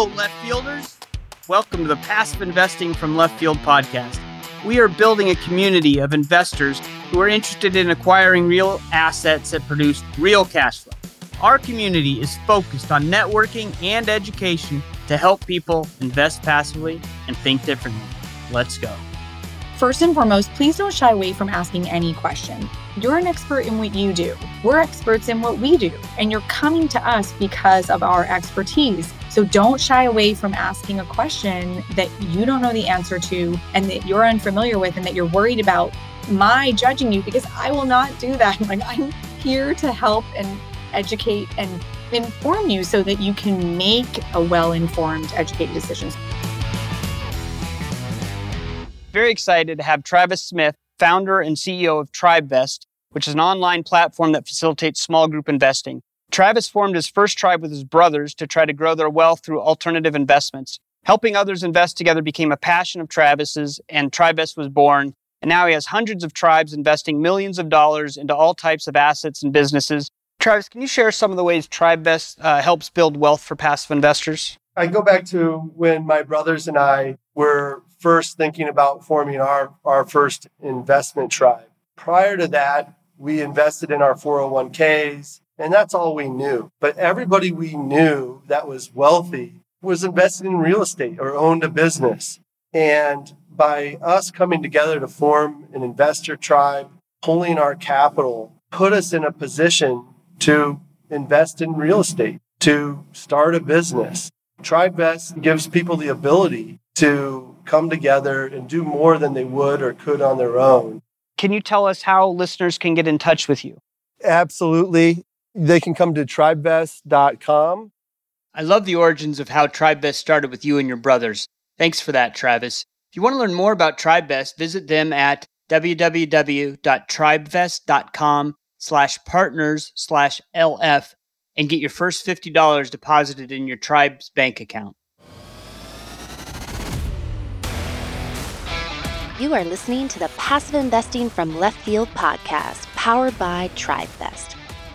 Hello, left fielders. Welcome to the Passive Investing from Left Field podcast. We are building a community of investors who are interested in acquiring real assets that produce real cash flow. Our community is focused on networking and education to help people invest passively and think differently. Let's go. First and foremost, please don't shy away from asking any question. You're an expert in what you do. We're experts in what we do, and you're coming to us because of our expertise. So don't shy away from asking a question that you don't know the answer to and that you're unfamiliar with and that you're worried about my judging you because I will not do that. Like I'm here to help and educate and inform you so that you can make a well-informed, educated decisions. Very excited to have Travis Smith, founder and CEO of TribeVest, which is an online platform that facilitates small group investing. Travis formed his first tribe with his brothers to try to grow their wealth through alternative investments. Helping others invest together became a passion of Travis's, and TribeVest was born. And now he has hundreds of tribes investing millions of dollars into all types of assets and businesses. Travis, can you share some of the ways TribeVest uh, helps build wealth for passive investors? I go back to when my brothers and I were first thinking about forming our, our first investment tribe. Prior to that, we invested in our 401ks, and that's all we knew. But everybody we knew that was wealthy was invested in real estate or owned a business. And by us coming together to form an investor tribe, pulling our capital, put us in a position to invest in real estate, to start a business. TribeVest gives people the ability to come together and do more than they would or could on their own. Can you tell us how listeners can get in touch with you? Absolutely. They can come to tribevest.com. I love the origins of how TribeVest started with you and your brothers. Thanks for that, Travis. If you want to learn more about TribeVest, visit them at www.tribevest.com slash partners slash LF and get your first $50 deposited in your tribe's bank account. You are listening to the Passive Investing from Left Field podcast, powered by TribeVest.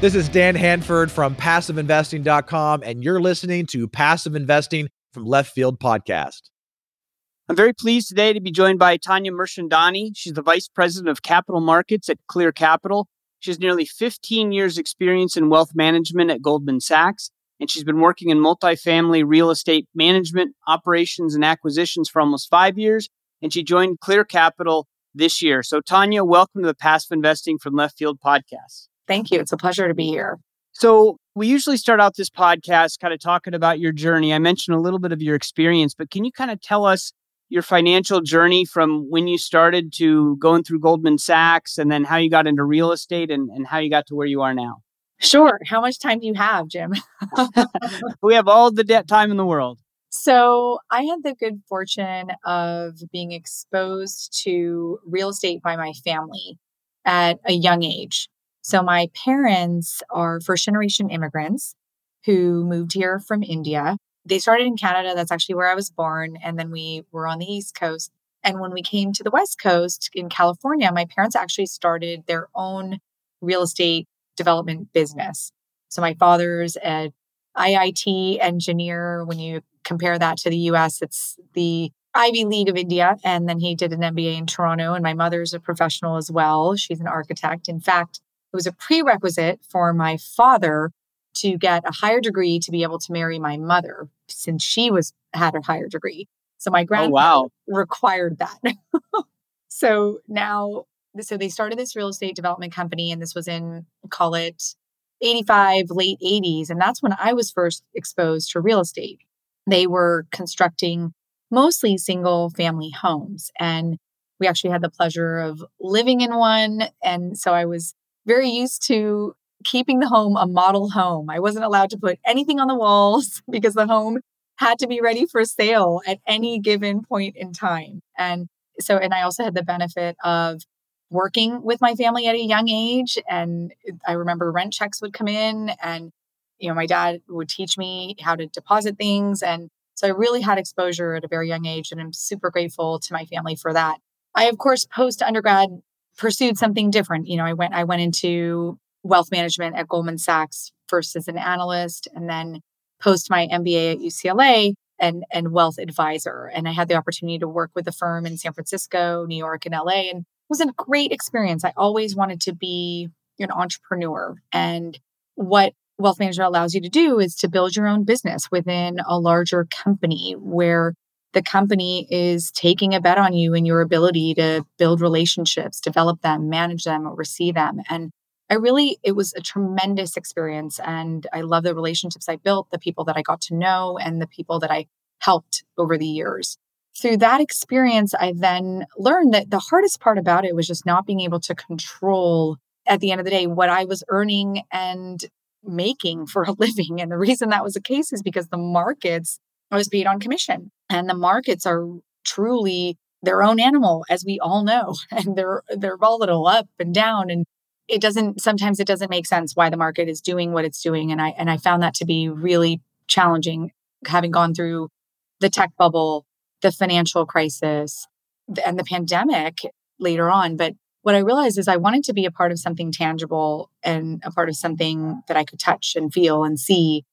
This is Dan Handford from PassiveInvesting.com, and you're listening to Passive Investing from Left Field Podcast. I'm very pleased today to be joined by Tanya Mirchandani. She's the Vice President of Capital Markets at Clear Capital. She has nearly 15 years' experience in wealth management at Goldman Sachs and she's been working in multifamily real estate management, operations, and acquisitions for almost five years. And she joined Clear Capital this year. So, Tanya, welcome to the Passive Investing from Left Field podcast. Thank you. It's a pleasure to be here. So, we usually start out this podcast kind of talking about your journey. I mentioned a little bit of your experience, but can you kind of tell us your financial journey from when you started to going through Goldman Sachs and then how you got into real estate and, and how you got to where you are now? Sure. How much time do you have, Jim? we have all the debt time in the world. So, I had the good fortune of being exposed to real estate by my family at a young age. So, my parents are first generation immigrants who moved here from India. They started in Canada. That's actually where I was born. And then we were on the East Coast. And when we came to the West Coast in California, my parents actually started their own real estate development business. So my father's an IIT engineer. When you compare that to the US, it's the Ivy League of India. And then he did an MBA in Toronto. And my mother's a professional as well. She's an architect. In fact, it was a prerequisite for my father to get a higher degree to be able to marry my mother since she was had a higher degree. So my oh, grandfather oh, wow. required that. so now so they started this real estate development company, and this was in, call it 85, late 80s. And that's when I was first exposed to real estate. They were constructing mostly single family homes. And we actually had the pleasure of living in one. And so I was very used to keeping the home a model home. I wasn't allowed to put anything on the walls because the home had to be ready for sale at any given point in time. And so, and I also had the benefit of working with my family at a young age. And I remember rent checks would come in and, you know, my dad would teach me how to deposit things. And so I really had exposure at a very young age. And I'm super grateful to my family for that. I, of course, post undergrad pursued something different. You know, I went, I went into wealth management at Goldman Sachs first as an analyst and then post my MBA at UCLA and, and wealth advisor. And I had the opportunity to work with a firm in San Francisco, New York, and LA. And it was a great experience. I always wanted to be an entrepreneur. And what wealth management allows you to do is to build your own business within a larger company where the company is taking a bet on you and your ability to build relationships, develop them, manage them, oversee them. And I really, it was a tremendous experience. And I love the relationships I built, the people that I got to know, and the people that I helped over the years. Through that experience, I then learned that the hardest part about it was just not being able to control at the end of the day what I was earning and making for a living. And the reason that was the case is because the markets, I was paid on commission, and the markets are truly their own animal, as we all know, and they're they're volatile up and down. And it doesn't sometimes it doesn't make sense why the market is doing what it's doing and i and i found that to be really challenging having gone through the tech bubble the financial crisis and the pandemic later on but what i realized is i wanted to be a part of something tangible and a part of something that i could touch and feel and see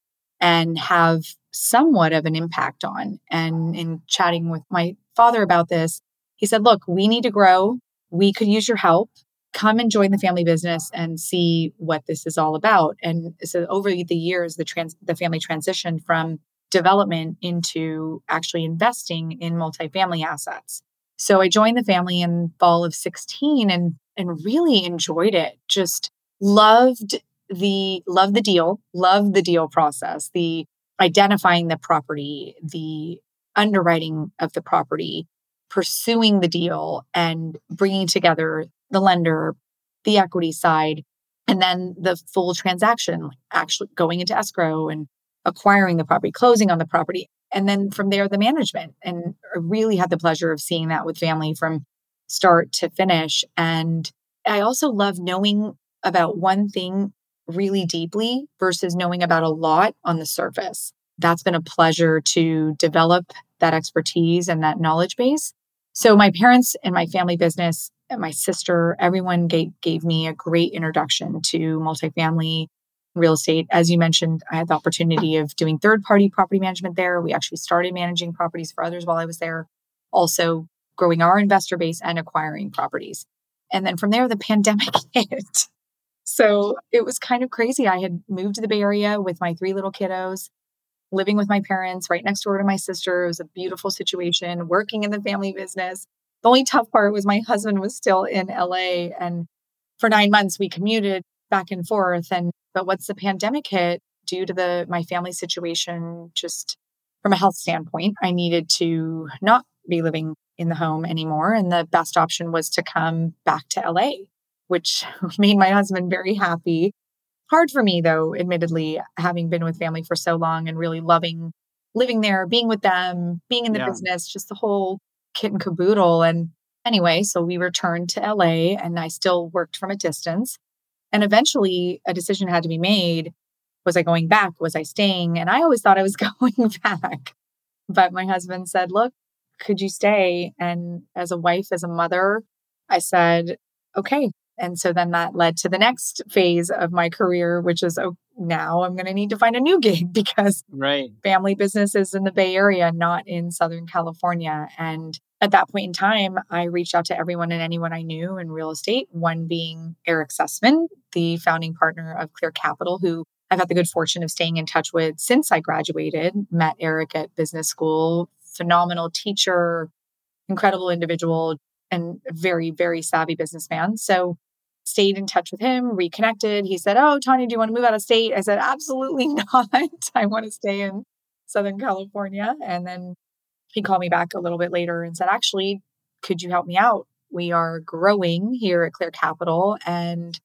and have somewhat of an impact on and in chatting with my father about this he said look we need to grow we could use your help come and join the family business and see what this is all about. And so over the years, the trans the family transitioned from development into actually investing in multifamily assets. So I joined the family in fall of 16 and and really enjoyed it. Just loved the love the deal, love the deal process, the identifying the property, the underwriting of the property, pursuing the deal and bringing together the lender, the equity side, and then the full transaction, actually going into escrow and acquiring the property, closing on the property. And then from there, the management. And I really had the pleasure of seeing that with family from start to finish. And I also love knowing about one thing really deeply versus knowing about a lot on the surface. That's been a pleasure to develop that expertise and that knowledge base. So, my parents and my family business my sister, everyone gave, gave me a great introduction to multifamily real estate. As you mentioned, I had the opportunity of doing third party property management there. We actually started managing properties for others while I was there, also growing our investor base and acquiring properties. And then from there, the pandemic hit. So it was kind of crazy. I had moved to the Bay Area with my three little kiddos, living with my parents right next door to my sister. It was a beautiful situation, working in the family business. The only tough part was my husband was still in LA and for 9 months we commuted back and forth and but once the pandemic hit due to the my family situation just from a health standpoint I needed to not be living in the home anymore and the best option was to come back to LA which made my husband very happy hard for me though admittedly having been with family for so long and really loving living there being with them being in the yeah. business just the whole kit and caboodle. And anyway, so we returned to LA and I still worked from a distance. And eventually a decision had to be made. Was I going back? Was I staying? And I always thought I was going back. But my husband said, Look, could you stay? And as a wife, as a mother, I said, Okay. And so then that led to the next phase of my career, which is oh, now I'm going to need to find a new gig because right. family business is in the Bay Area, not in Southern California. And at that point in time, I reached out to everyone and anyone I knew in real estate, one being Eric Sussman, the founding partner of Clear Capital, who I've had the good fortune of staying in touch with since I graduated. Met Eric at business school, phenomenal teacher, incredible individual, and very, very savvy businessman. So stayed in touch with him, reconnected. He said, Oh, Tanya, do you want to move out of state? I said, Absolutely not. I want to stay in Southern California. And then he called me back a little bit later and said, Actually, could you help me out? We are growing here at Clear Capital and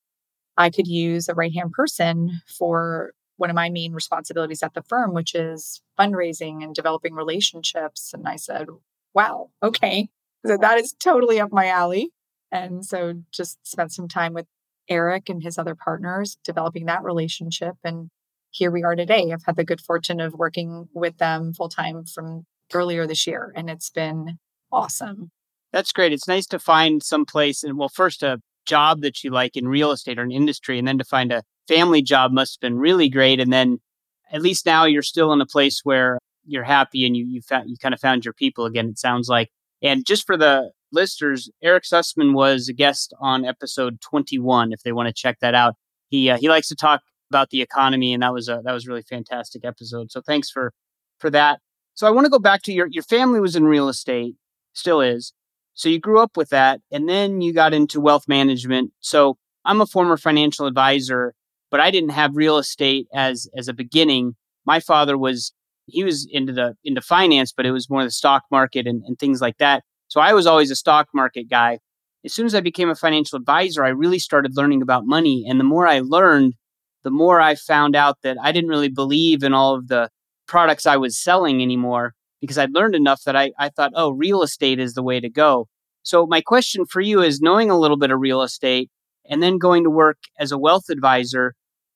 I could use a right hand person for one of my main responsibilities at the firm, which is fundraising and developing relationships. And I said, wow, okay. So that is totally up my alley. And so just spent some time with Eric and his other partners developing that relationship. And here we are today. I've had the good fortune of working with them full time from earlier this year, and it's been awesome. That's great. It's nice to find some place and well, first a job that you like in real estate or an industry, and then to find a family job must have been really great. And then at least now you're still in a place where you're happy and you you found you kind of found your people again. It sounds like. And just for the listeners, Eric Sussman was a guest on episode 21. If they want to check that out, he uh, he likes to talk about the economy, and that was a that was a really fantastic episode. So thanks for for that. So I want to go back to your your family was in real estate, still is. So you grew up with that, and then you got into wealth management. So I'm a former financial advisor, but I didn't have real estate as as a beginning. My father was he was into the into finance, but it was more the stock market and, and things like that. So I was always a stock market guy. As soon as I became a financial advisor, I really started learning about money. And the more I learned, the more I found out that I didn't really believe in all of the products I was selling anymore because I'd learned enough that I, I thought, oh, real estate is the way to go. So, my question for you is knowing a little bit of real estate and then going to work as a wealth advisor,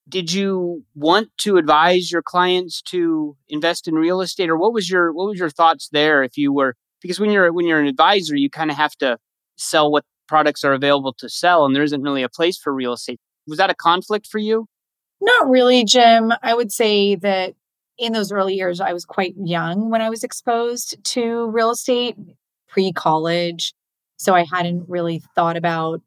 did you want to advise your clients to invest in real estate or what was your what was your thoughts there if you were because when you're when you're an advisor you kind of have to sell what products are available to sell and there isn't really a place for real estate was that a conflict for you not really, Jim. I would say that in those early years, I was quite young when I was exposed to real estate, pre college. So I hadn't really thought about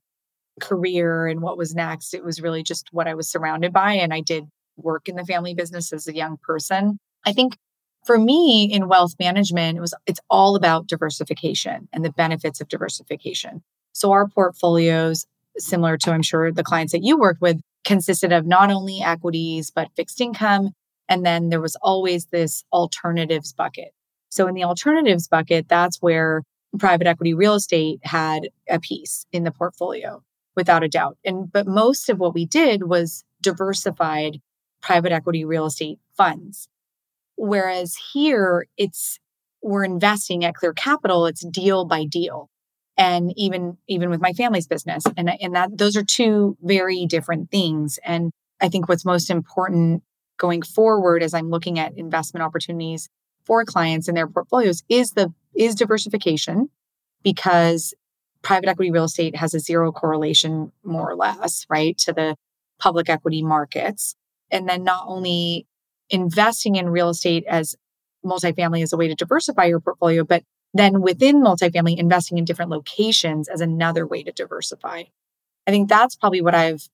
career and what was next. It was really just what I was surrounded by. And I did work in the family business as a young person. I think for me in wealth management, it was it's all about diversification and the benefits of diversification. So our portfolios, similar to I'm sure the clients that you worked with, consisted of not only equities, but fixed income. And then there was always this alternatives bucket. So in the alternatives bucket, that's where private equity real estate had a piece in the portfolio without a doubt. And but most of what we did was diversified private equity real estate funds. Whereas here it's we're investing at Clear Capital, it's deal by deal and even even with my family's business and and that those are two very different things and i think what's most important going forward as i'm looking at investment opportunities for clients in their portfolios is the is diversification because private equity real estate has a zero correlation more or less right to the public equity markets and then not only investing in real estate as multifamily as a way to diversify your portfolio but then within multifamily, investing in different locations as another way to diversify. I think that's probably what I've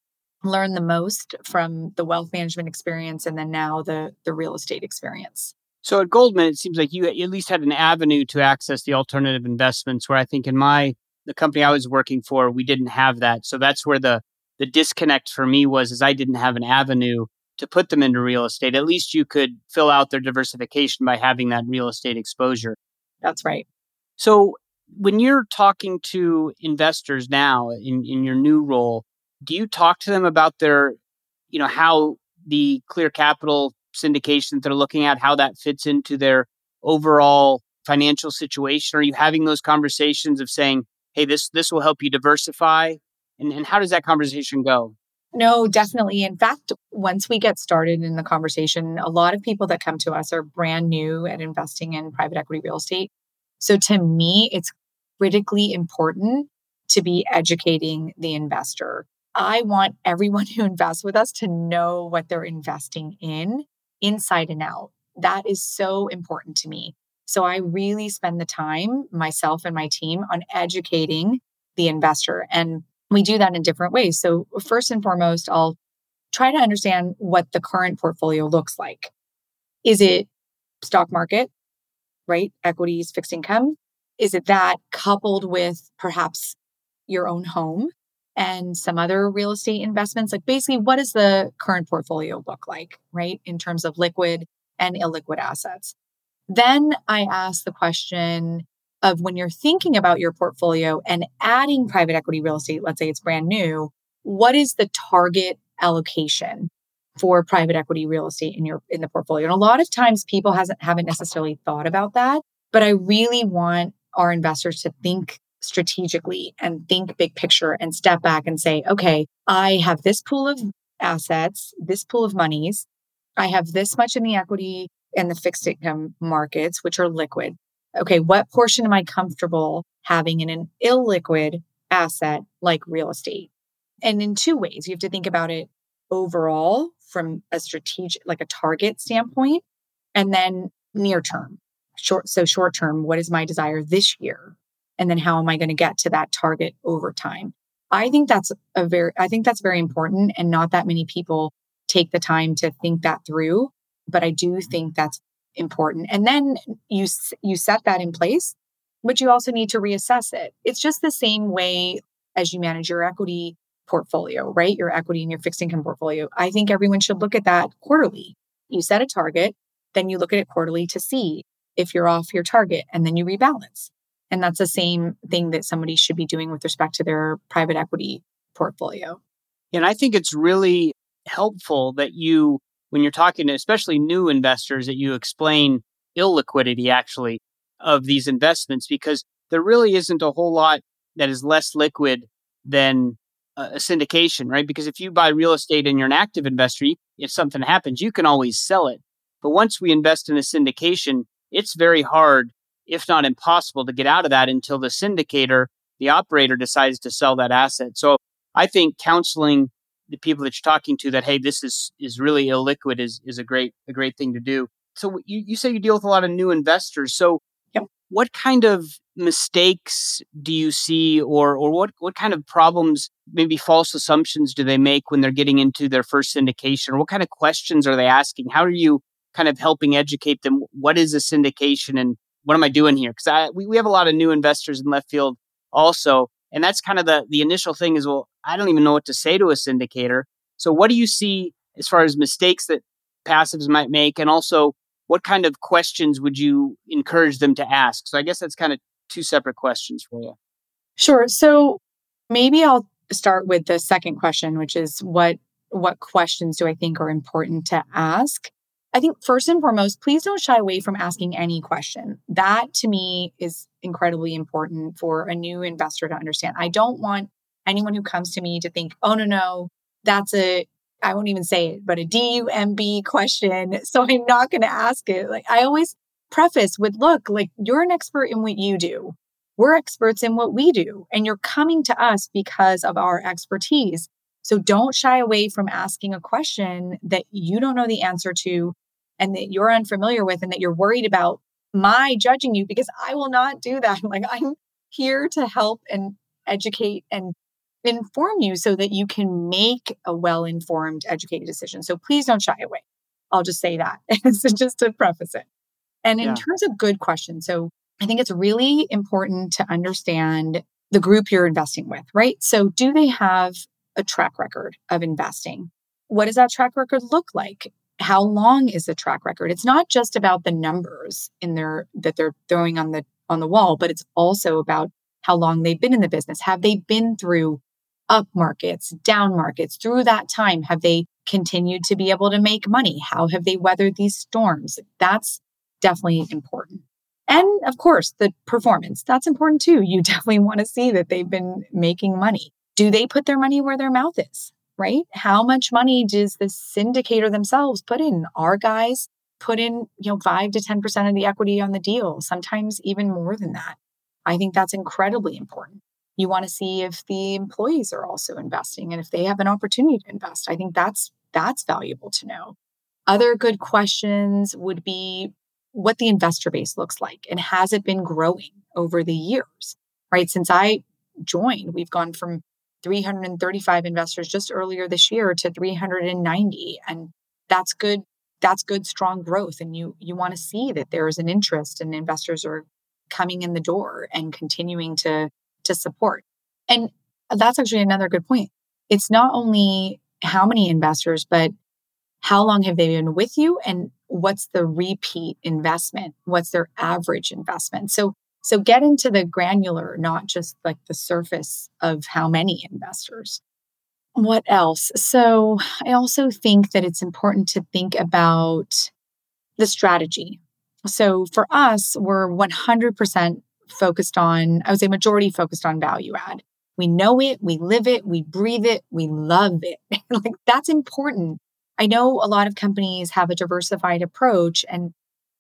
learned the most from the wealth management experience and then now the the real estate experience. So at Goldman, it seems like you at least had an avenue to access the alternative investments. Where I think in my the company I was working for, we didn't have that. So that's where the the disconnect for me was, is I didn't have an avenue to put them into real estate. At least you could fill out their diversification by having that real estate exposure. That's right. So when you're talking to investors now in, in your new role, do you talk to them about their, you know, how the clear capital syndication that they're looking at, how that fits into their overall financial situation? Are you having those conversations of saying, hey, this this will help you diversify? And, and how does that conversation go? No, definitely. In fact, once we get started in the conversation, a lot of people that come to us are brand new at investing in private equity real estate. So to me, it's critically important to be educating the investor. I want everyone who invests with us to know what they're investing in inside and out. That is so important to me. So I really spend the time, myself and my team, on educating the investor. And we do that in different ways. So, first and foremost, I'll try to understand what the current portfolio looks like. Is it stock market? right? Equities, fixed income. Is it that coupled with perhaps your own home and some other real estate investments? Like basically, what does the current portfolio look like, right? In terms of liquid and illiquid assets. Then I ask the question of when you're thinking about your portfolio and adding private equity real estate, let's say it's brand new, what is the target allocation for private equity real estate in your in the portfolio. And a lot of times people hasn't haven't necessarily thought about that, but I really want our investors to think strategically and think big picture and step back and say, okay, I have this pool of assets, this pool of monies. I have this much in the equity and the fixed income markets, which are liquid. Okay, what portion am I comfortable having in an illiquid asset like real estate? And in two ways, you have to think about it overall from a strategic, like a target standpoint, and then near term. Short, so short term, what is my desire this year? And then how am I going to get to that target over time? I think that's a very, I think that's very important and not that many people take the time to think that through. But I do mm-hmm. think that's important. And then you, you set that in place, but you also need to reassess it. It's just the same way as you manage your equity portfolio, right? Your equity and your fixed income portfolio. I think everyone should look at that quarterly. You set a target, then you look at it quarterly to see if you're off your target, and then you rebalance. And that's the same thing that somebody should be doing with respect to their private equity portfolio. And I think it's really helpful that you, when you're talking to especially new investors, that you explain illiquidity actually of these investments because there really isn't a whole lot that is less liquid than a syndication, right? Because if you buy real estate and you're an active investor, if something happens, you can always sell it. But once we invest in a syndication, it's very hard, if not impossible, to get out of that until the syndicator, the operator decides to sell that asset. So I think counseling the people that you're talking to that, hey, this is is really illiquid is is a great a great thing to do. So you, you say you deal with a lot of new investors. So what kind of mistakes do you see or or what what kind of problems maybe false assumptions do they make when they're getting into their first syndication? Or what kind of questions are they asking? How are you kind of helping educate them? What is a syndication and what am i doing here? Because i we, we have a lot of new investors in left field also and that's kind of the the initial thing is well i don't even know what to say to a syndicator so what do you see as far as mistakes that passives might make and also what kind of questions would you encourage them to ask? So I guess that's kind of two separate questions for you. Sure. So maybe I'll start with the second question, which is what what questions do I think are important to ask? I think first and foremost, please don't shy away from asking any question. That to me is incredibly important for a new investor to understand. I don't want anyone who comes to me to think, oh, no, no, that's a I won't even say it, but a DUMB question. So I'm not going to ask it. Like I always preface with, look, like you're an expert in what you do. We're experts in what we do, and you're coming to us because of our expertise. So don't shy away from asking a question that you don't know the answer to and that you're unfamiliar with and that you're worried about my judging you because I will not do that. Like I'm here to help and educate and inform you so that you can make a well informed, educated decision. So please don't shy away. I'll just say that so just to preface it. And in yeah. terms of good questions, so I think it's really important to understand the group you're investing with, right? So do they have a track record of investing? What does that track record look like? How long is the track record? It's not just about the numbers in their that they're throwing on the on the wall, but it's also about how long they've been in the business. Have they been through up markets, down markets through that time? Have they continued to be able to make money? How have they weathered these storms? That's definitely important. And of course, the performance, that's important too. You definitely want to see that they've been making money. Do they put their money where their mouth is? Right? How much money does the syndicator themselves put in? Our guys put in, you know, 5 to 10% of the equity on the deal, sometimes even more than that. I think that's incredibly important. You want to see if the employees are also investing and if they have an opportunity to invest. I think that's that's valuable to know. Other good questions would be what the investor base looks like and has it been growing over the years? Right? Since I joined, we've gone from 335 investors just earlier this year to 390 and that's good that's good strong growth and you you want to see that there is an interest and investors are coming in the door and continuing to to support. And that's actually another good point. It's not only how many investors, but how long have they been with you and what's the repeat investment? What's their average investment? So so get into the granular, not just like the surface of how many investors. What else? So, I also think that it's important to think about the strategy. So, for us, we're 100% focused on, I would say, majority focused on value add. We know it, we live it, we breathe it, we love it. like that's important. I know a lot of companies have a diversified approach and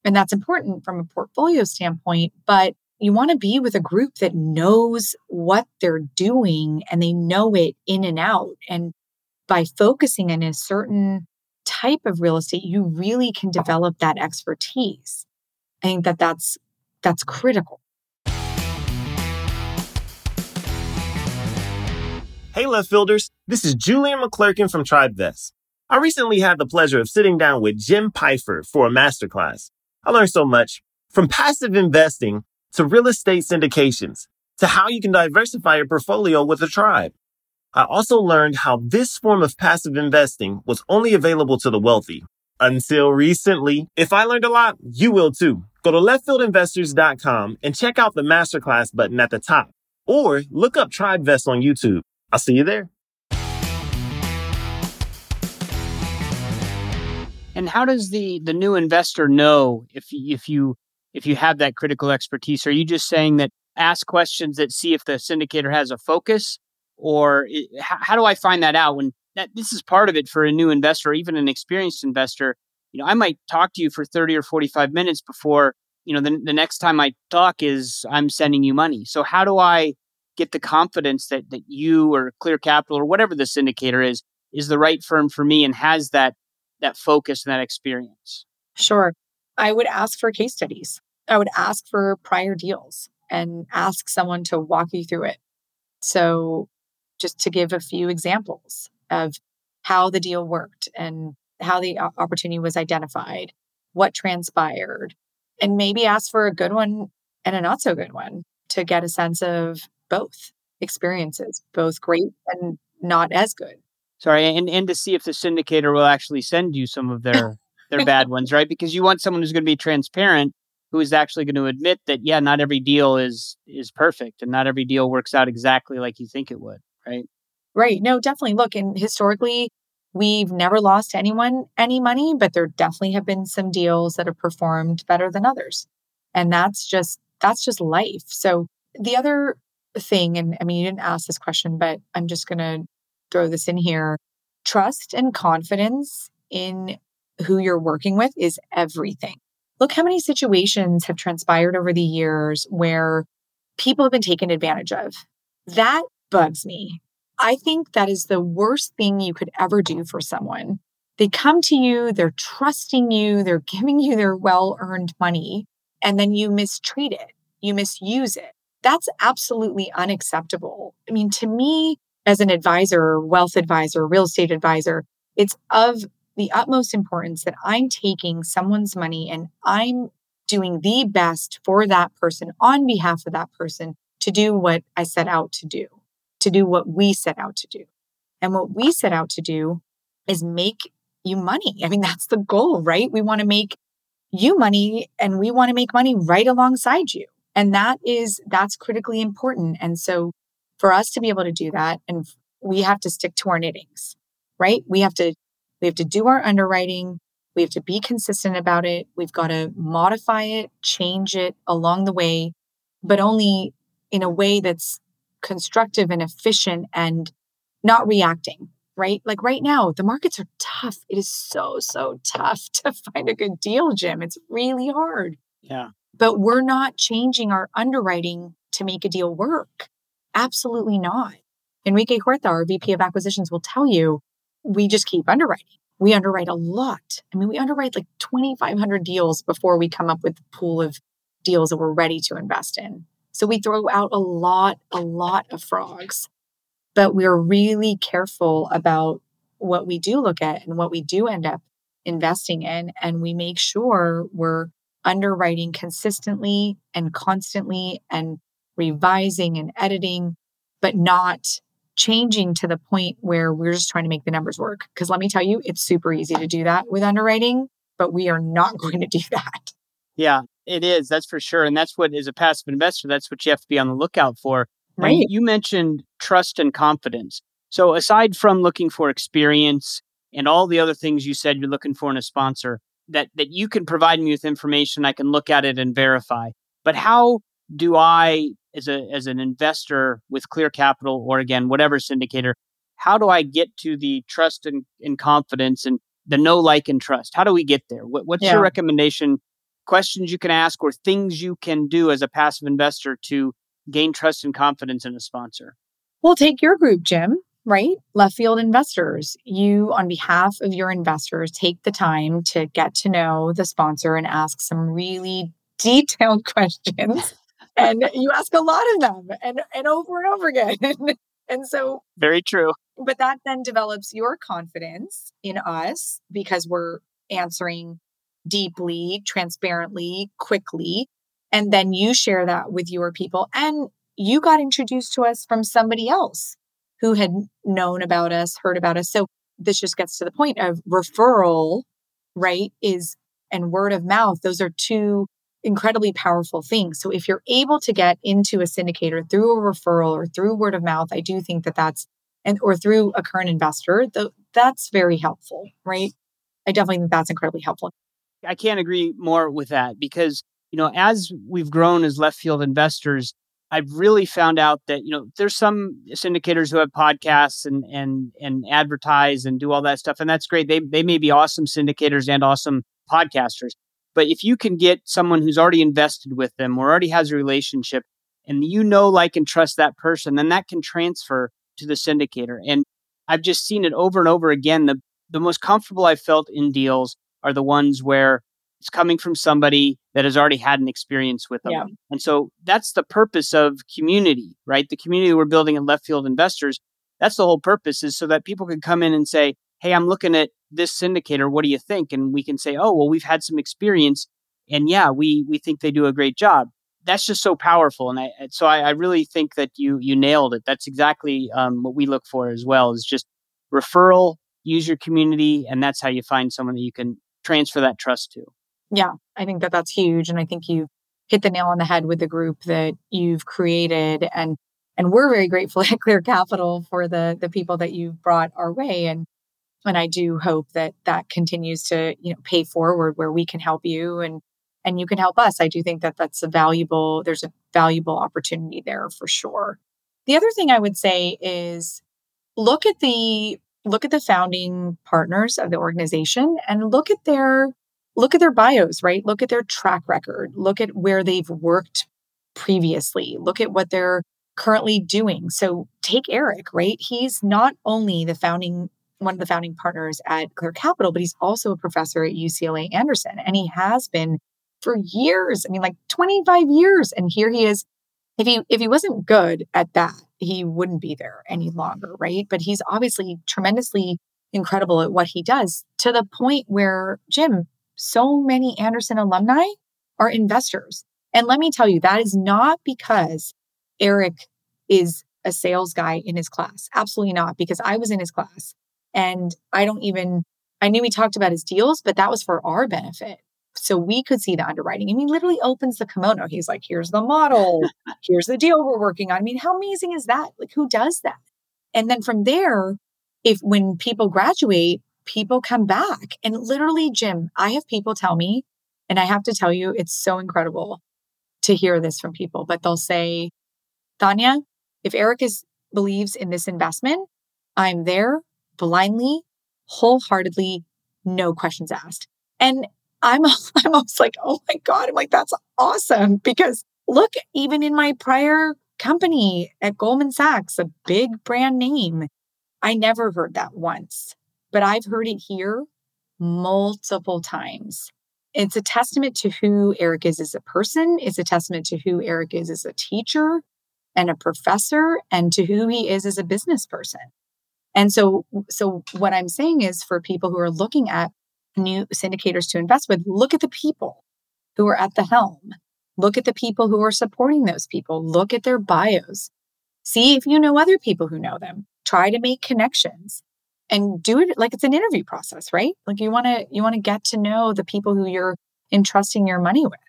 and that's important from a portfolio standpoint, but you want to be with a group that knows what they're doing and they know it in and out. And by focusing in a certain type of real estate, you really can develop that expertise. I think that that's that's critical. Hey, left fielders. This is Julian McClurkin from TribeVest. I recently had the pleasure of sitting down with Jim Pfeiffer for a masterclass. I learned so much from passive investing to real estate syndications to how you can diversify your portfolio with a tribe. I also learned how this form of passive investing was only available to the wealthy until recently. If I learned a lot, you will too. Go to leftfieldinvestors.com and check out the masterclass button at the top or look up TribeVest on YouTube. I'll see you there. And how does the the new investor know if if you if you have that critical expertise? Are you just saying that ask questions that see if the syndicator has a focus, or how, how do I find that out? When that this is part of it for a new investor, or even an experienced investor. You know, I might talk to you for thirty or forty five minutes before you know the the next time I talk is I'm sending you money. So how do I get the confidence that that you or Clear Capital or whatever the syndicator is is the right firm for me and has that that focus and that experience? Sure. I would ask for case studies. I would ask for prior deals and ask someone to walk you through it. So, just to give a few examples of how the deal worked and how the opportunity was identified, what transpired, and maybe ask for a good one and a not so good one to get a sense of both experiences, both great and not as good. Sorry, and, and to see if the syndicator will actually send you some of their their bad ones, right? Because you want someone who's going to be transparent, who is actually going to admit that yeah, not every deal is is perfect and not every deal works out exactly like you think it would, right? Right. No, definitely. Look, and historically, we've never lost anyone any money, but there definitely have been some deals that have performed better than others. And that's just that's just life. So the other thing, and I mean, you didn't ask this question, but I'm just going to throw this in here. Trust and confidence in who you're working with is everything. Look how many situations have transpired over the years where people have been taken advantage of. That bugs me. I think that is the worst thing you could ever do for someone. They come to you, they're trusting you, they're giving you their well earned money, and then you mistreat it, you misuse it. That's absolutely unacceptable. I mean, to me, as an advisor, wealth advisor, real estate advisor, it's of the utmost importance that I'm taking someone's money and I'm doing the best for that person on behalf of that person to do what I set out to do, to do what we set out to do. And what we set out to do is make you money. I mean, that's the goal, right? We want to make you money and we want to make money right alongside you. And that is, that's critically important. And so for us to be able to do that, and we have to stick to our knittings, right? We have to, we have to do our underwriting. We have to be consistent about it. We've got to modify it, change it along the way, but only in a way that's constructive and efficient and not reacting, right? Like right now, the markets are tough. It is so, so tough to find a good deal, Jim. It's really hard. Yeah but we're not changing our underwriting to make a deal work. Absolutely not. Enrique Huerta, our VP of acquisitions, will tell you we just keep underwriting. We underwrite a lot. I mean, we underwrite like 2,500 deals before we come up with the pool of deals that we're ready to invest in. So we throw out a lot, a lot of frogs, but we're really careful about what we do look at and what we do end up investing in. And we make sure we're underwriting consistently and constantly and revising and editing, but not changing to the point where we're just trying to make the numbers work. Because let me tell you, it's super easy to do that with underwriting, but we are not going to do that. Yeah, it is. That's for sure. And that's what, as a passive investor, that's what you have to be on the lookout for. Right. you mentioned trust and confidence. So, aside from looking for experience and all the other things you said you're looking for in a sponsor, that, that you can provide me with information, I can look at it and verify. But how do I, as, a, as an investor with Clear Capital or again, whatever syndicator, how do I get to the trust and, and confidence and the no like, and trust? How do we get there? What, what's yeah. your recommendation? Questions you can ask or things you can do as a passive investor to gain trust and confidence in a sponsor? Well, take your group, Jim, right? Left field investors. You, on behalf of your investors, take the time to get to know the sponsor and ask some really detailed questions. And you ask a lot of them and, and over and over again. and so, very true. But that then develops your confidence in us because we're answering deeply, transparently, quickly. And then you share that with your people. And you got introduced to us from somebody else who had known about us, heard about us. So this just gets to the point of referral, right? Is and word of mouth. Those are two incredibly powerful thing. So if you're able to get into a syndicator through a referral or through word of mouth, I do think that that's and or through a current investor, th- that's very helpful, right? I definitely think that's incredibly helpful. I can't agree more with that because, you know, as we've grown as left field investors, I've really found out that, you know, there's some syndicators who have podcasts and and and advertise and do all that stuff. And that's great. They they may be awesome syndicators and awesome podcasters. But if you can get someone who's already invested with them or already has a relationship and you know, like, and trust that person, then that can transfer to the syndicator. And I've just seen it over and over again. The, the most comfortable I've felt in deals are the ones where it's coming from somebody that has already had an experience with them. Yeah. And so that's the purpose of community, right? The community we're building at Left Field Investors, that's the whole purpose is so that people can come in and say, Hey, I'm looking at this syndicator. What do you think? And we can say, Oh, well, we've had some experience and yeah, we, we think they do a great job that's just so powerful. And I, so I, I, really think that you, you nailed it. That's exactly um, what we look for as well is just referral, use your community. And that's how you find someone that you can transfer that trust to. Yeah, I think that that's huge. And I think you hit the nail on the head with the group that you've created. And, and we're very grateful at Clear Capital for the, the people that you've brought our way. And, and I do hope that that continues to, you know, pay forward where we can help you and and you can help us. I do think that that's a valuable, there's a valuable opportunity there for sure. The other thing I would say is look at the look at the founding partners of the organization and look at their look at their bios, right? Look at their track record, look at where they've worked previously, look at what they're currently doing. So take Eric, right? He's not only the founding one of the founding partners at Clear Capital, but he's also a professor at UCLA Anderson and he has been for years. I mean, like 25 years. And here he is. If he if he wasn't good at that, he wouldn't be there any longer, right? But he's obviously tremendously incredible at what he does to the point where, Jim, so many Anderson alumni are investors. And let me tell you, that is not because Eric is a sales guy in his class. Absolutely not, because I was in his class and I don't even, I knew he talked about his deals, but that was for our benefit so we could see the underwriting. And he literally opens the kimono. He's like, here's the model, here's the deal we're working on. I mean, how amazing is that? Like, who does that? And then from there, if when people graduate, people come back. And literally, Jim, I have people tell me, and I have to tell you, it's so incredible to hear this from people, but they'll say, Tanya, if Eric is believes in this investment, I'm there blindly, wholeheartedly, no questions asked. And I'm I'm almost like, oh my God. I'm like, that's awesome. Because look, even in my prior company at Goldman Sachs, a big brand name, I never heard that once, but I've heard it here multiple times. It's a testament to who Eric is as a person. It's a testament to who Eric is as a teacher and a professor and to who he is as a business person. And so, so what I'm saying is for people who are looking at new syndicators to invest with, look at the people who are at the helm. Look at the people who are supporting those people. Look at their bios. See if you know other people who know them. Try to make connections and do it like it's an interview process, right? Like you want to you want to get to know the people who you're entrusting your money with.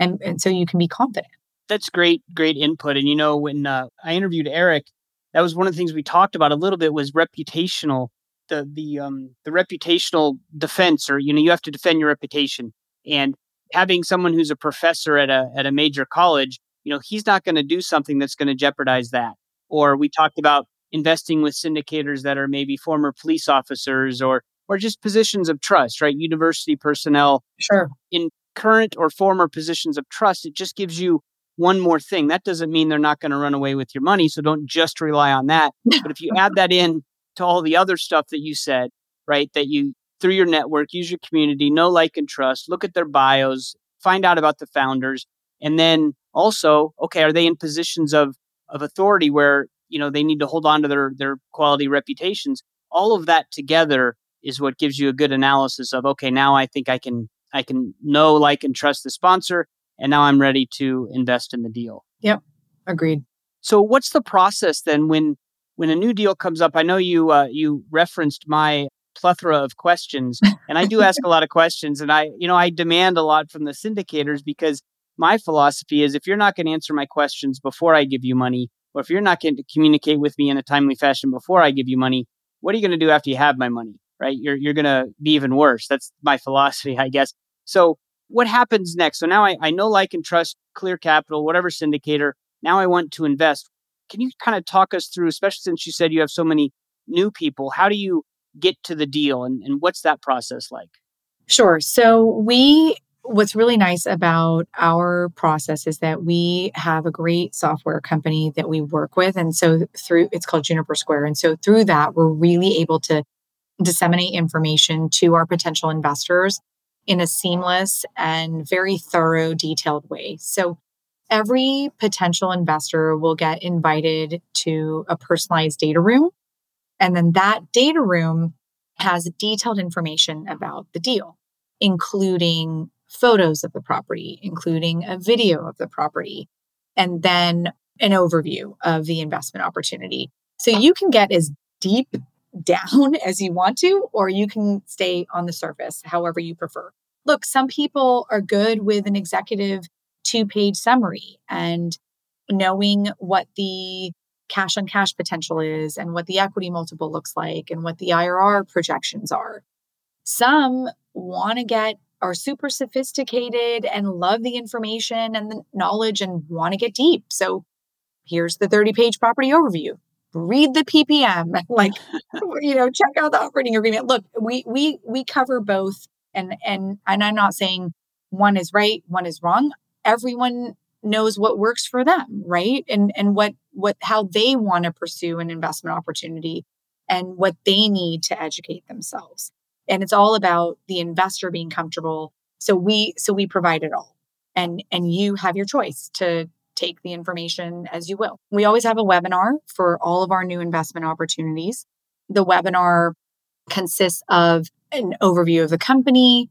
And, and so you can be confident. That's great, great input. And you know, when uh, I interviewed Eric, that was one of the things we talked about a little bit was reputational the the um the reputational defense or you know you have to defend your reputation. And having someone who's a professor at a at a major college you know he's not going to do something that's going to jeopardize that. Or we talked about investing with syndicators that are maybe former police officers or or just positions of trust right? University personnel sure. in current or former positions of trust it just gives you one more thing that doesn't mean they're not going to run away with your money so don't just rely on that but if you add that in to all the other stuff that you said, right? That you through your network, use your community, know, like, and trust, look at their bios, find out about the founders, and then also, okay, are they in positions of of authority where you know they need to hold on to their their quality reputations? All of that together is what gives you a good analysis of okay, now I think I can I can know, like, and trust the sponsor, and now I'm ready to invest in the deal. Yep, agreed. So, what's the process then when when a new deal comes up, I know you uh, you referenced my plethora of questions, and I do ask a lot of questions, and I you know I demand a lot from the syndicators because my philosophy is if you're not going to answer my questions before I give you money, or if you're not going to communicate with me in a timely fashion before I give you money, what are you going to do after you have my money? Right? You're you're going to be even worse. That's my philosophy, I guess. So what happens next? So now I, I know, like, and trust Clear Capital, whatever syndicator. Now I want to invest. Can you kind of talk us through, especially since you said you have so many new people, how do you get to the deal and, and what's that process like? Sure. So we what's really nice about our process is that we have a great software company that we work with and so through it's called juniper square and so through that we're really able to disseminate information to our potential investors in a seamless and very thorough detailed way so every potential investor will get invited to a personalized data room. And then that data room has detailed information about the deal, including photos of the property, including a video of the property, and then an overview of the investment opportunity. So you can get as deep down as you want to, or you can stay on the surface, however you prefer. Look, some people are good with an executive two page summary and knowing what the cash on cash potential is and what the equity multiple looks like and what the IRR projections are. Some want to get are super sophisticated and love the information and the knowledge and want to get deep. So here's the 30 page property overview. Read the PPM, like you know, check out the operating agreement. Look, we we we cover both and and and I'm not saying one is right, one is wrong everyone knows what works for them, right? And and what what how they want to pursue an investment opportunity and what they need to educate themselves. And it's all about the investor being comfortable. So we so we provide it all. And and you have your choice to take the information as you will. We always have a webinar for all of our new investment opportunities. The webinar consists of an overview of the company,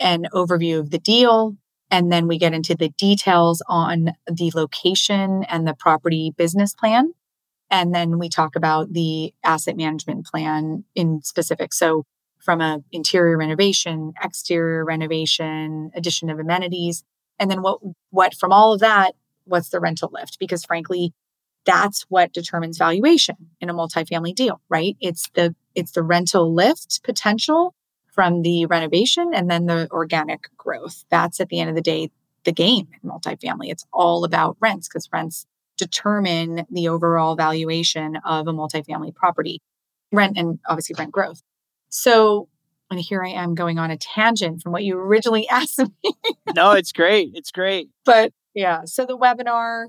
an overview of the deal, and then we get into the details on the location and the property business plan. And then we talk about the asset management plan in specific. So from a interior renovation, exterior renovation, addition of amenities, and then what what from all of that, what's the rental lift? Because frankly, that's what determines valuation in a multifamily deal, right? It's the it's the rental lift potential from the renovation and then the organic growth. That's at the end of the day the game in multifamily. It's all about rents because rents determine the overall valuation of a multifamily property, rent and obviously rent growth. So, and here I am going on a tangent from what you originally asked me. no, it's great. It's great. But yeah, so the webinar,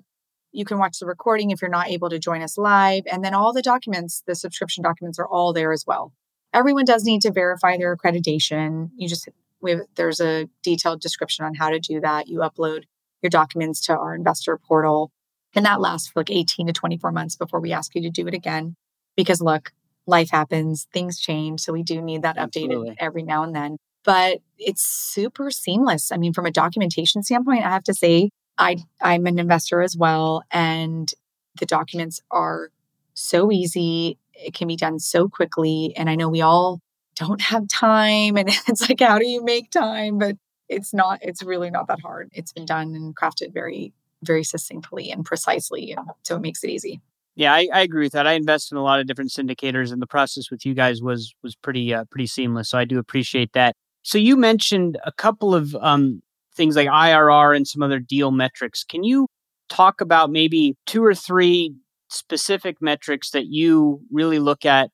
you can watch the recording if you're not able to join us live. And then all the documents, the subscription documents are all there as well everyone does need to verify their accreditation. You just have, there's a detailed description on how to do that. You upload your documents to our investor portal, and that lasts for like 18 to 24 months before we ask you to do it again. Because look, life happens, things change, so we do need that Absolutely. updated every now and then. But it's super seamless. I mean, from a documentation standpoint, I have to say I I'm an investor as well, and the documents are so easy it can be done so quickly. And I know we all don't have time. And it's like, how do you make time? But it's not, it's really not that hard. It's been done and crafted very, very succinctly and precisely. And so it makes it easy. Yeah, I, I, agree with that. I invest in a lot of different syndicators, and the process with you guys was was pretty uh, pretty seamless. So I do appreciate that. So you mentioned a couple of um, things like IRR and some other deal metrics. Can you talk about maybe two or three specific metrics that you really look at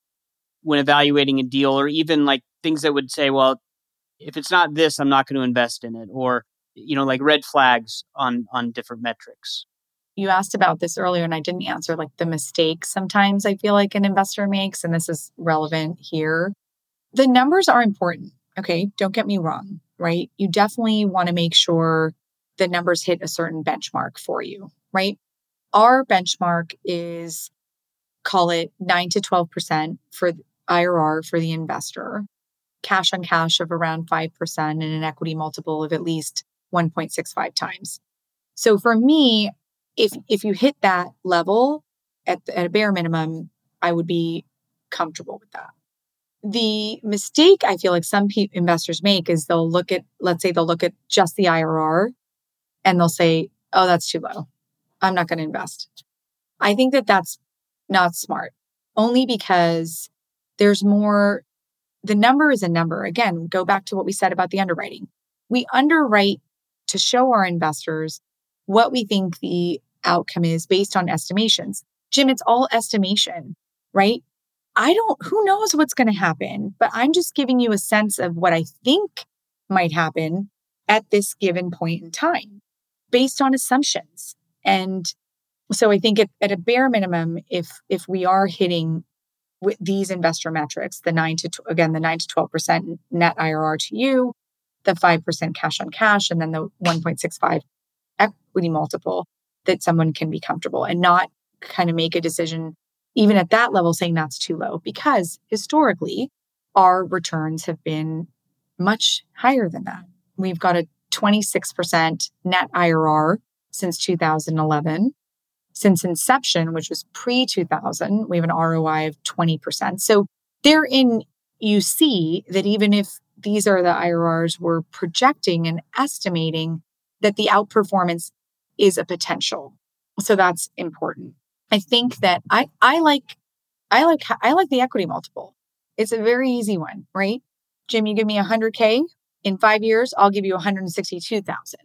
when evaluating a deal, or even like things that would say, well, if it's not this, I'm not going to invest in it, or you know, like red flags on on different metrics. You asked about this earlier, and I didn't answer. Like the mistakes sometimes I feel like an investor makes, and this is relevant here. The numbers are important. Okay, don't get me wrong, right? You definitely want to make sure the numbers hit a certain benchmark for you, right? Our benchmark is call it 9 to 12% for IRR for the investor, cash on cash of around 5%, and an equity multiple of at least 1.65 times. So for me, if if you hit that level at, at a bare minimum, I would be comfortable with that. The mistake I feel like some pe- investors make is they'll look at, let's say they'll look at just the IRR and they'll say, oh, that's too low. I'm not going to invest. I think that that's not smart only because there's more. The number is a number. Again, go back to what we said about the underwriting. We underwrite to show our investors what we think the outcome is based on estimations. Jim, it's all estimation, right? I don't, who knows what's going to happen, but I'm just giving you a sense of what I think might happen at this given point in time based on assumptions. And so I think at, at a bare minimum, if, if we are hitting with these investor metrics, the nine to, again, the nine to 12% net IRR to you, the 5% cash on cash, and then the 1.65 equity multiple that someone can be comfortable and not kind of make a decision even at that level saying that's too low because historically our returns have been much higher than that. We've got a 26% net IRR since 2011. Since inception, which was pre 2000, we have an ROI of 20%. So therein, you see that even if these are the IRRs we're projecting and estimating that the outperformance is a potential. So that's important. I think that I, I like, I like, I like the equity multiple. It's a very easy one, right? Jim, you give me 100K in five years, I'll give you 162,000,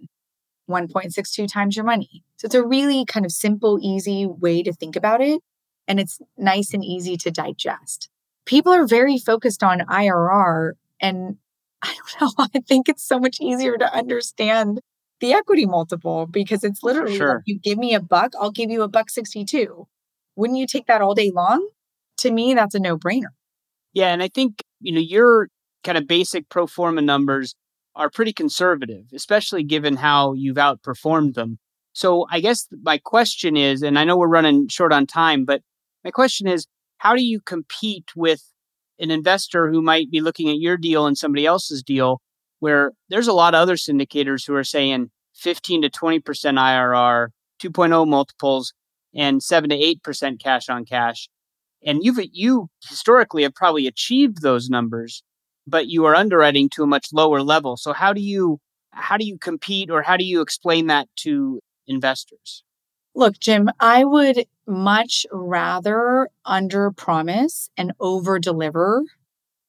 1.62 times your money. So it's a really kind of simple, easy way to think about it. And it's nice and easy to digest. People are very focused on IRR and I don't know. I think it's so much easier to understand the equity multiple because it's literally sure. like you give me a buck, I'll give you a buck 62. Wouldn't you take that all day long? To me, that's a no brainer. Yeah. And I think, you know, your kind of basic pro forma numbers are pretty conservative, especially given how you've outperformed them. So I guess my question is, and I know we're running short on time, but my question is, how do you compete with an investor who might be looking at your deal and somebody else's deal, where there's a lot of other syndicators who are saying 15 to 20% IRR, 2.0 multiples, and 7 to 8% cash on cash. And you've you historically have probably achieved those numbers, but you are underwriting to a much lower level. So how do you how do you compete or how do you explain that to investors? Look, Jim, I would much rather under promise and over deliver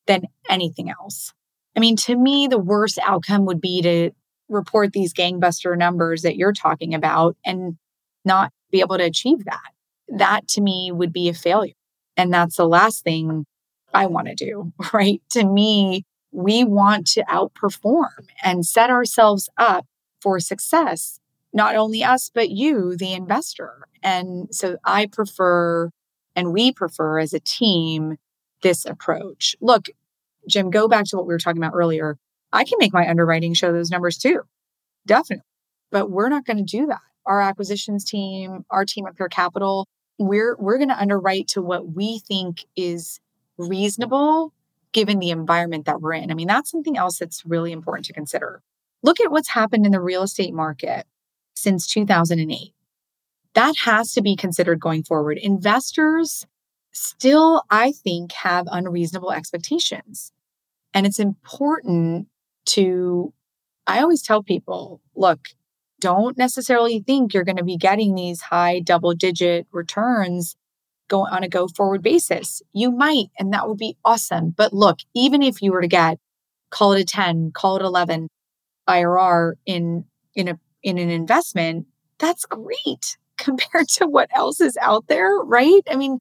than anything else. I mean, to me, the worst outcome would be to report these gangbuster numbers that you're talking about and not be able to achieve that. That to me would be a failure. And that's the last thing I want to do, right? To me, we want to outperform and set ourselves up for success not only us, but you, the investor. And so I prefer, and we prefer as a team, this approach. Look, Jim, go back to what we were talking about earlier. I can make my underwriting show those numbers too. Definitely. But we're not going to do that. Our acquisitions team, our team at Clear Capital, we're we're going to underwrite to what we think is reasonable given the environment that we're in. I mean, that's something else that's really important to consider. Look at what's happened in the real estate market since 2008. That has to be considered going forward. Investors still, I think, have unreasonable expectations. And it's important to, I always tell people look, don't necessarily think you're going to be getting these high double digit returns go on a go forward basis. You might, and that would be awesome. But look, even if you were to get call it a 10, call it 11 IRR in in a in an investment, that's great compared to what else is out there, right? I mean,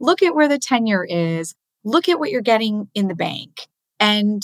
look at where the ten-year is. Look at what you're getting in the bank and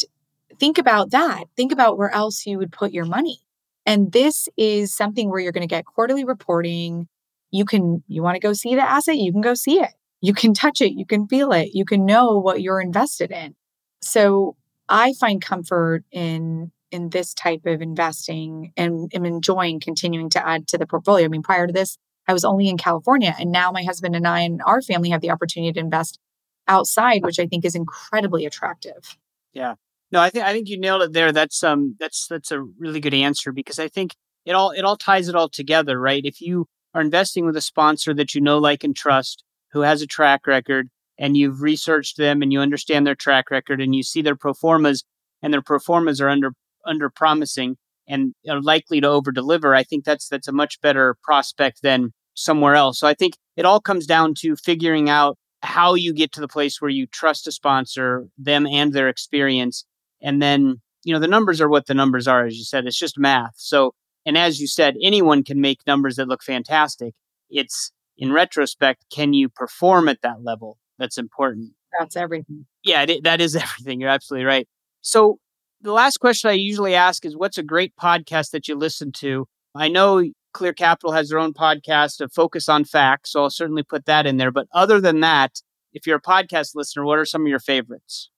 think about that. Think about where else you would put your money. And this is something where you're going to get quarterly reporting. You can, you want to go see the asset, you can go see it. You can touch it, you can feel it, you can know what you're invested in. So I find comfort in in this type of investing and am enjoying continuing to add to the portfolio. I mean, prior to this, I was only in California, and now my husband and I and our family have the opportunity to invest outside, which I think is incredibly attractive. Yeah. No, I think I think you nailed it there. That's um that's that's a really good answer because I think it all it all ties it all together, right? If you are investing with a sponsor that you know, like, and trust, who has a track record, and you've researched them and you understand their track record and you see their pro formas and their pro formas are under under promising and are likely to over deliver, I think that's that's a much better prospect than somewhere else. So I think it all comes down to figuring out how you get to the place where you trust a sponsor, them and their experience. And then, you know, the numbers are what the numbers are, as you said. It's just math. So, and as you said, anyone can make numbers that look fantastic. It's in retrospect, can you perform at that level? That's important. That's everything. Yeah, it, that is everything. You're absolutely right. So, the last question I usually ask is what's a great podcast that you listen to? I know Clear Capital has their own podcast of focus on facts, so I'll certainly put that in there. But other than that, if you're a podcast listener, what are some of your favorites?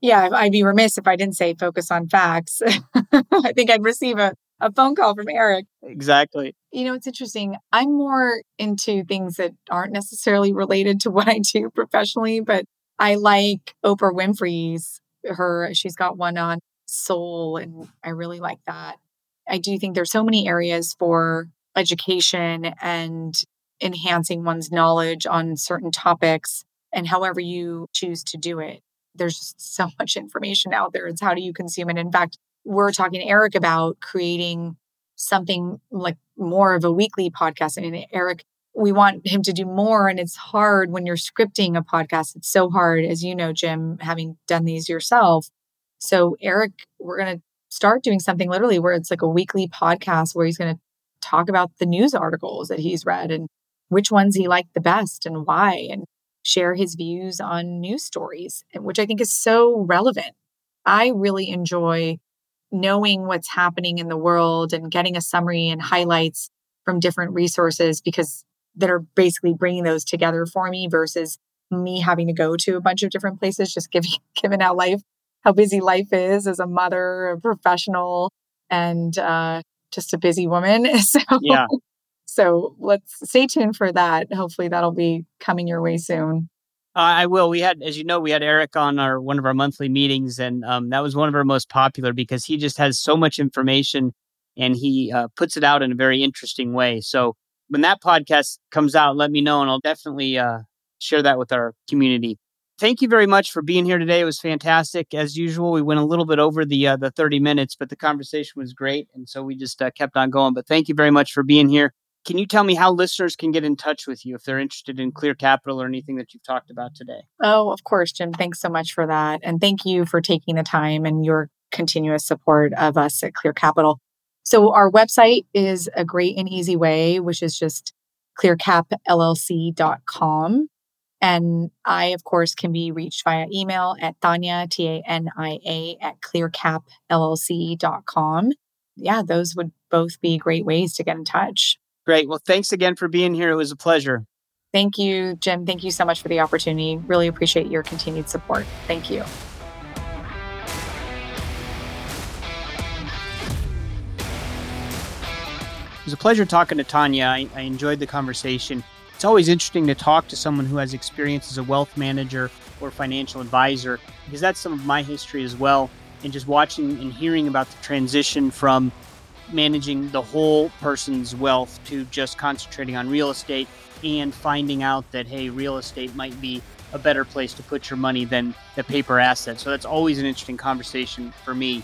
Yeah, I'd be remiss if I didn't say focus on facts. I think I'd receive a, a phone call from Eric. Exactly. You know, it's interesting. I'm more into things that aren't necessarily related to what I do professionally, but I like Oprah Winfrey's her she's got one on soul and I really like that. I do think there's so many areas for education and enhancing one's knowledge on certain topics and however you choose to do it. There's just so much information out there. It's how do you consume it? In fact, we're talking to Eric about creating something like more of a weekly podcast. I mean, Eric, we want him to do more. And it's hard when you're scripting a podcast. It's so hard, as you know, Jim, having done these yourself. So, Eric, we're going to start doing something literally where it's like a weekly podcast where he's going to talk about the news articles that he's read and which ones he liked the best and why, and share his views on news stories, which I think is so relevant. I really enjoy knowing what's happening in the world and getting a summary and highlights from different resources because that are basically bringing those together for me versus me having to go to a bunch of different places just giving given how life how busy life is as a mother a professional and uh, just a busy woman so yeah so let's stay tuned for that hopefully that'll be coming your way soon uh, I will. We had, as you know, we had Eric on our one of our monthly meetings, and um, that was one of our most popular because he just has so much information and he uh, puts it out in a very interesting way. So when that podcast comes out, let me know, and I'll definitely uh, share that with our community. Thank you very much for being here today. It was fantastic, as usual. We went a little bit over the uh, the thirty minutes, but the conversation was great, and so we just uh, kept on going. But thank you very much for being here. Can you tell me how listeners can get in touch with you if they're interested in Clear Capital or anything that you've talked about today? Oh, of course, Jim. Thanks so much for that. And thank you for taking the time and your continuous support of us at Clear Capital. So, our website is a great and easy way, which is just clearcapllc.com. And I, of course, can be reached via email at Tania, T A N I A, at clearcapllc.com. Yeah, those would both be great ways to get in touch. Great. Well, thanks again for being here. It was a pleasure. Thank you, Jim. Thank you so much for the opportunity. Really appreciate your continued support. Thank you. It was a pleasure talking to Tania. I, I, enjoyed the conversation. It's always interesting to talk to someone who has experience as a wealth manager or financial advisor because that's some of my history as well. And just watching and hearing about the transition from managing the whole person's wealth to just concentrating on real estate and finding out that, hey, real estate might be a better place to put your money than the paper asset. So that's always an interesting conversation for me.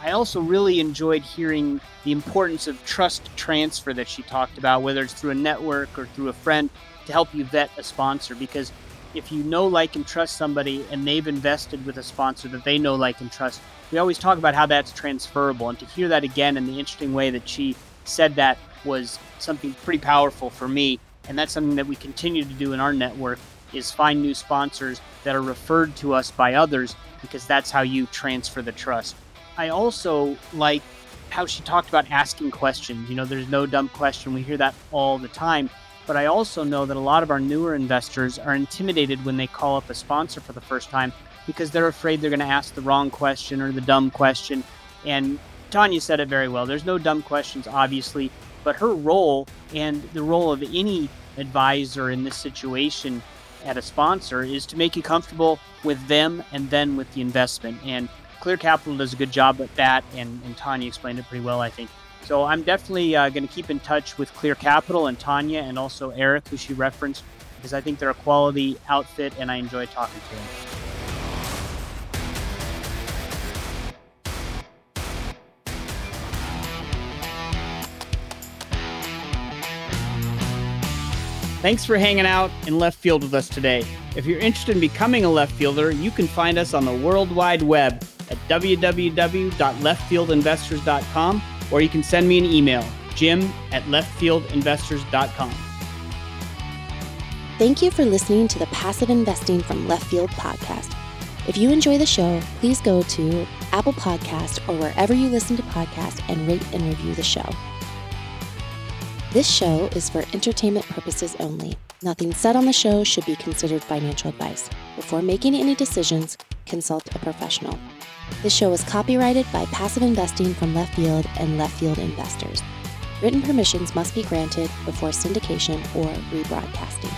I also really enjoyed hearing the importance of trust transfer that she talked about, whether it's through a network or through a friend, to help you vet a sponsor. Because if you know, like, and trust somebody and they've invested with a sponsor that they know, like, and trust, we always talk about how that's transferable. And to hear that again in the interesting way that she said that was something pretty powerful for me. And that's something that we continue to do in our network is find new sponsors that are referred to us by others because that's how you transfer the trust. I also like how she talked about asking questions. You know, there's no dumb question. We hear that all the time. But I also know that a lot of our newer investors are intimidated when they call up a sponsor for the first time because they're afraid they're going to ask the wrong question or the dumb question. And Tania said it very well. There's no dumb questions, obviously, but her role and the role of any advisor in this situation at a sponsor is to make you comfortable with them and then with the investment. And Clear Capital does a good job at that, and, and Tania explained it pretty well, I think. So I'm definitely uh, going to keep in touch with Clear Capital and Tania and also Eric, who she referenced, because I think they're a quality outfit and I enjoy talking to them. Thanks for hanging out in left field with us today. If you're interested in becoming a left fielder, you can find us on the World Wide Web at www.leftfieldinvestors.com or you can send me an email, jim at leftfieldinvestors.com. Thank you for listening to the Passive Investing from Left Field podcast. If you enjoy the show, please go to Apple Podcast or wherever you listen to podcasts and rate and review the show. This show is for entertainment purposes only. Nothing said on the show should be considered financial advice. Before making any decisions, consult a professional. This show is copyrighted by Passive Investing from Left Field and Left Field Investors. Written permissions must be granted before syndication or rebroadcasting.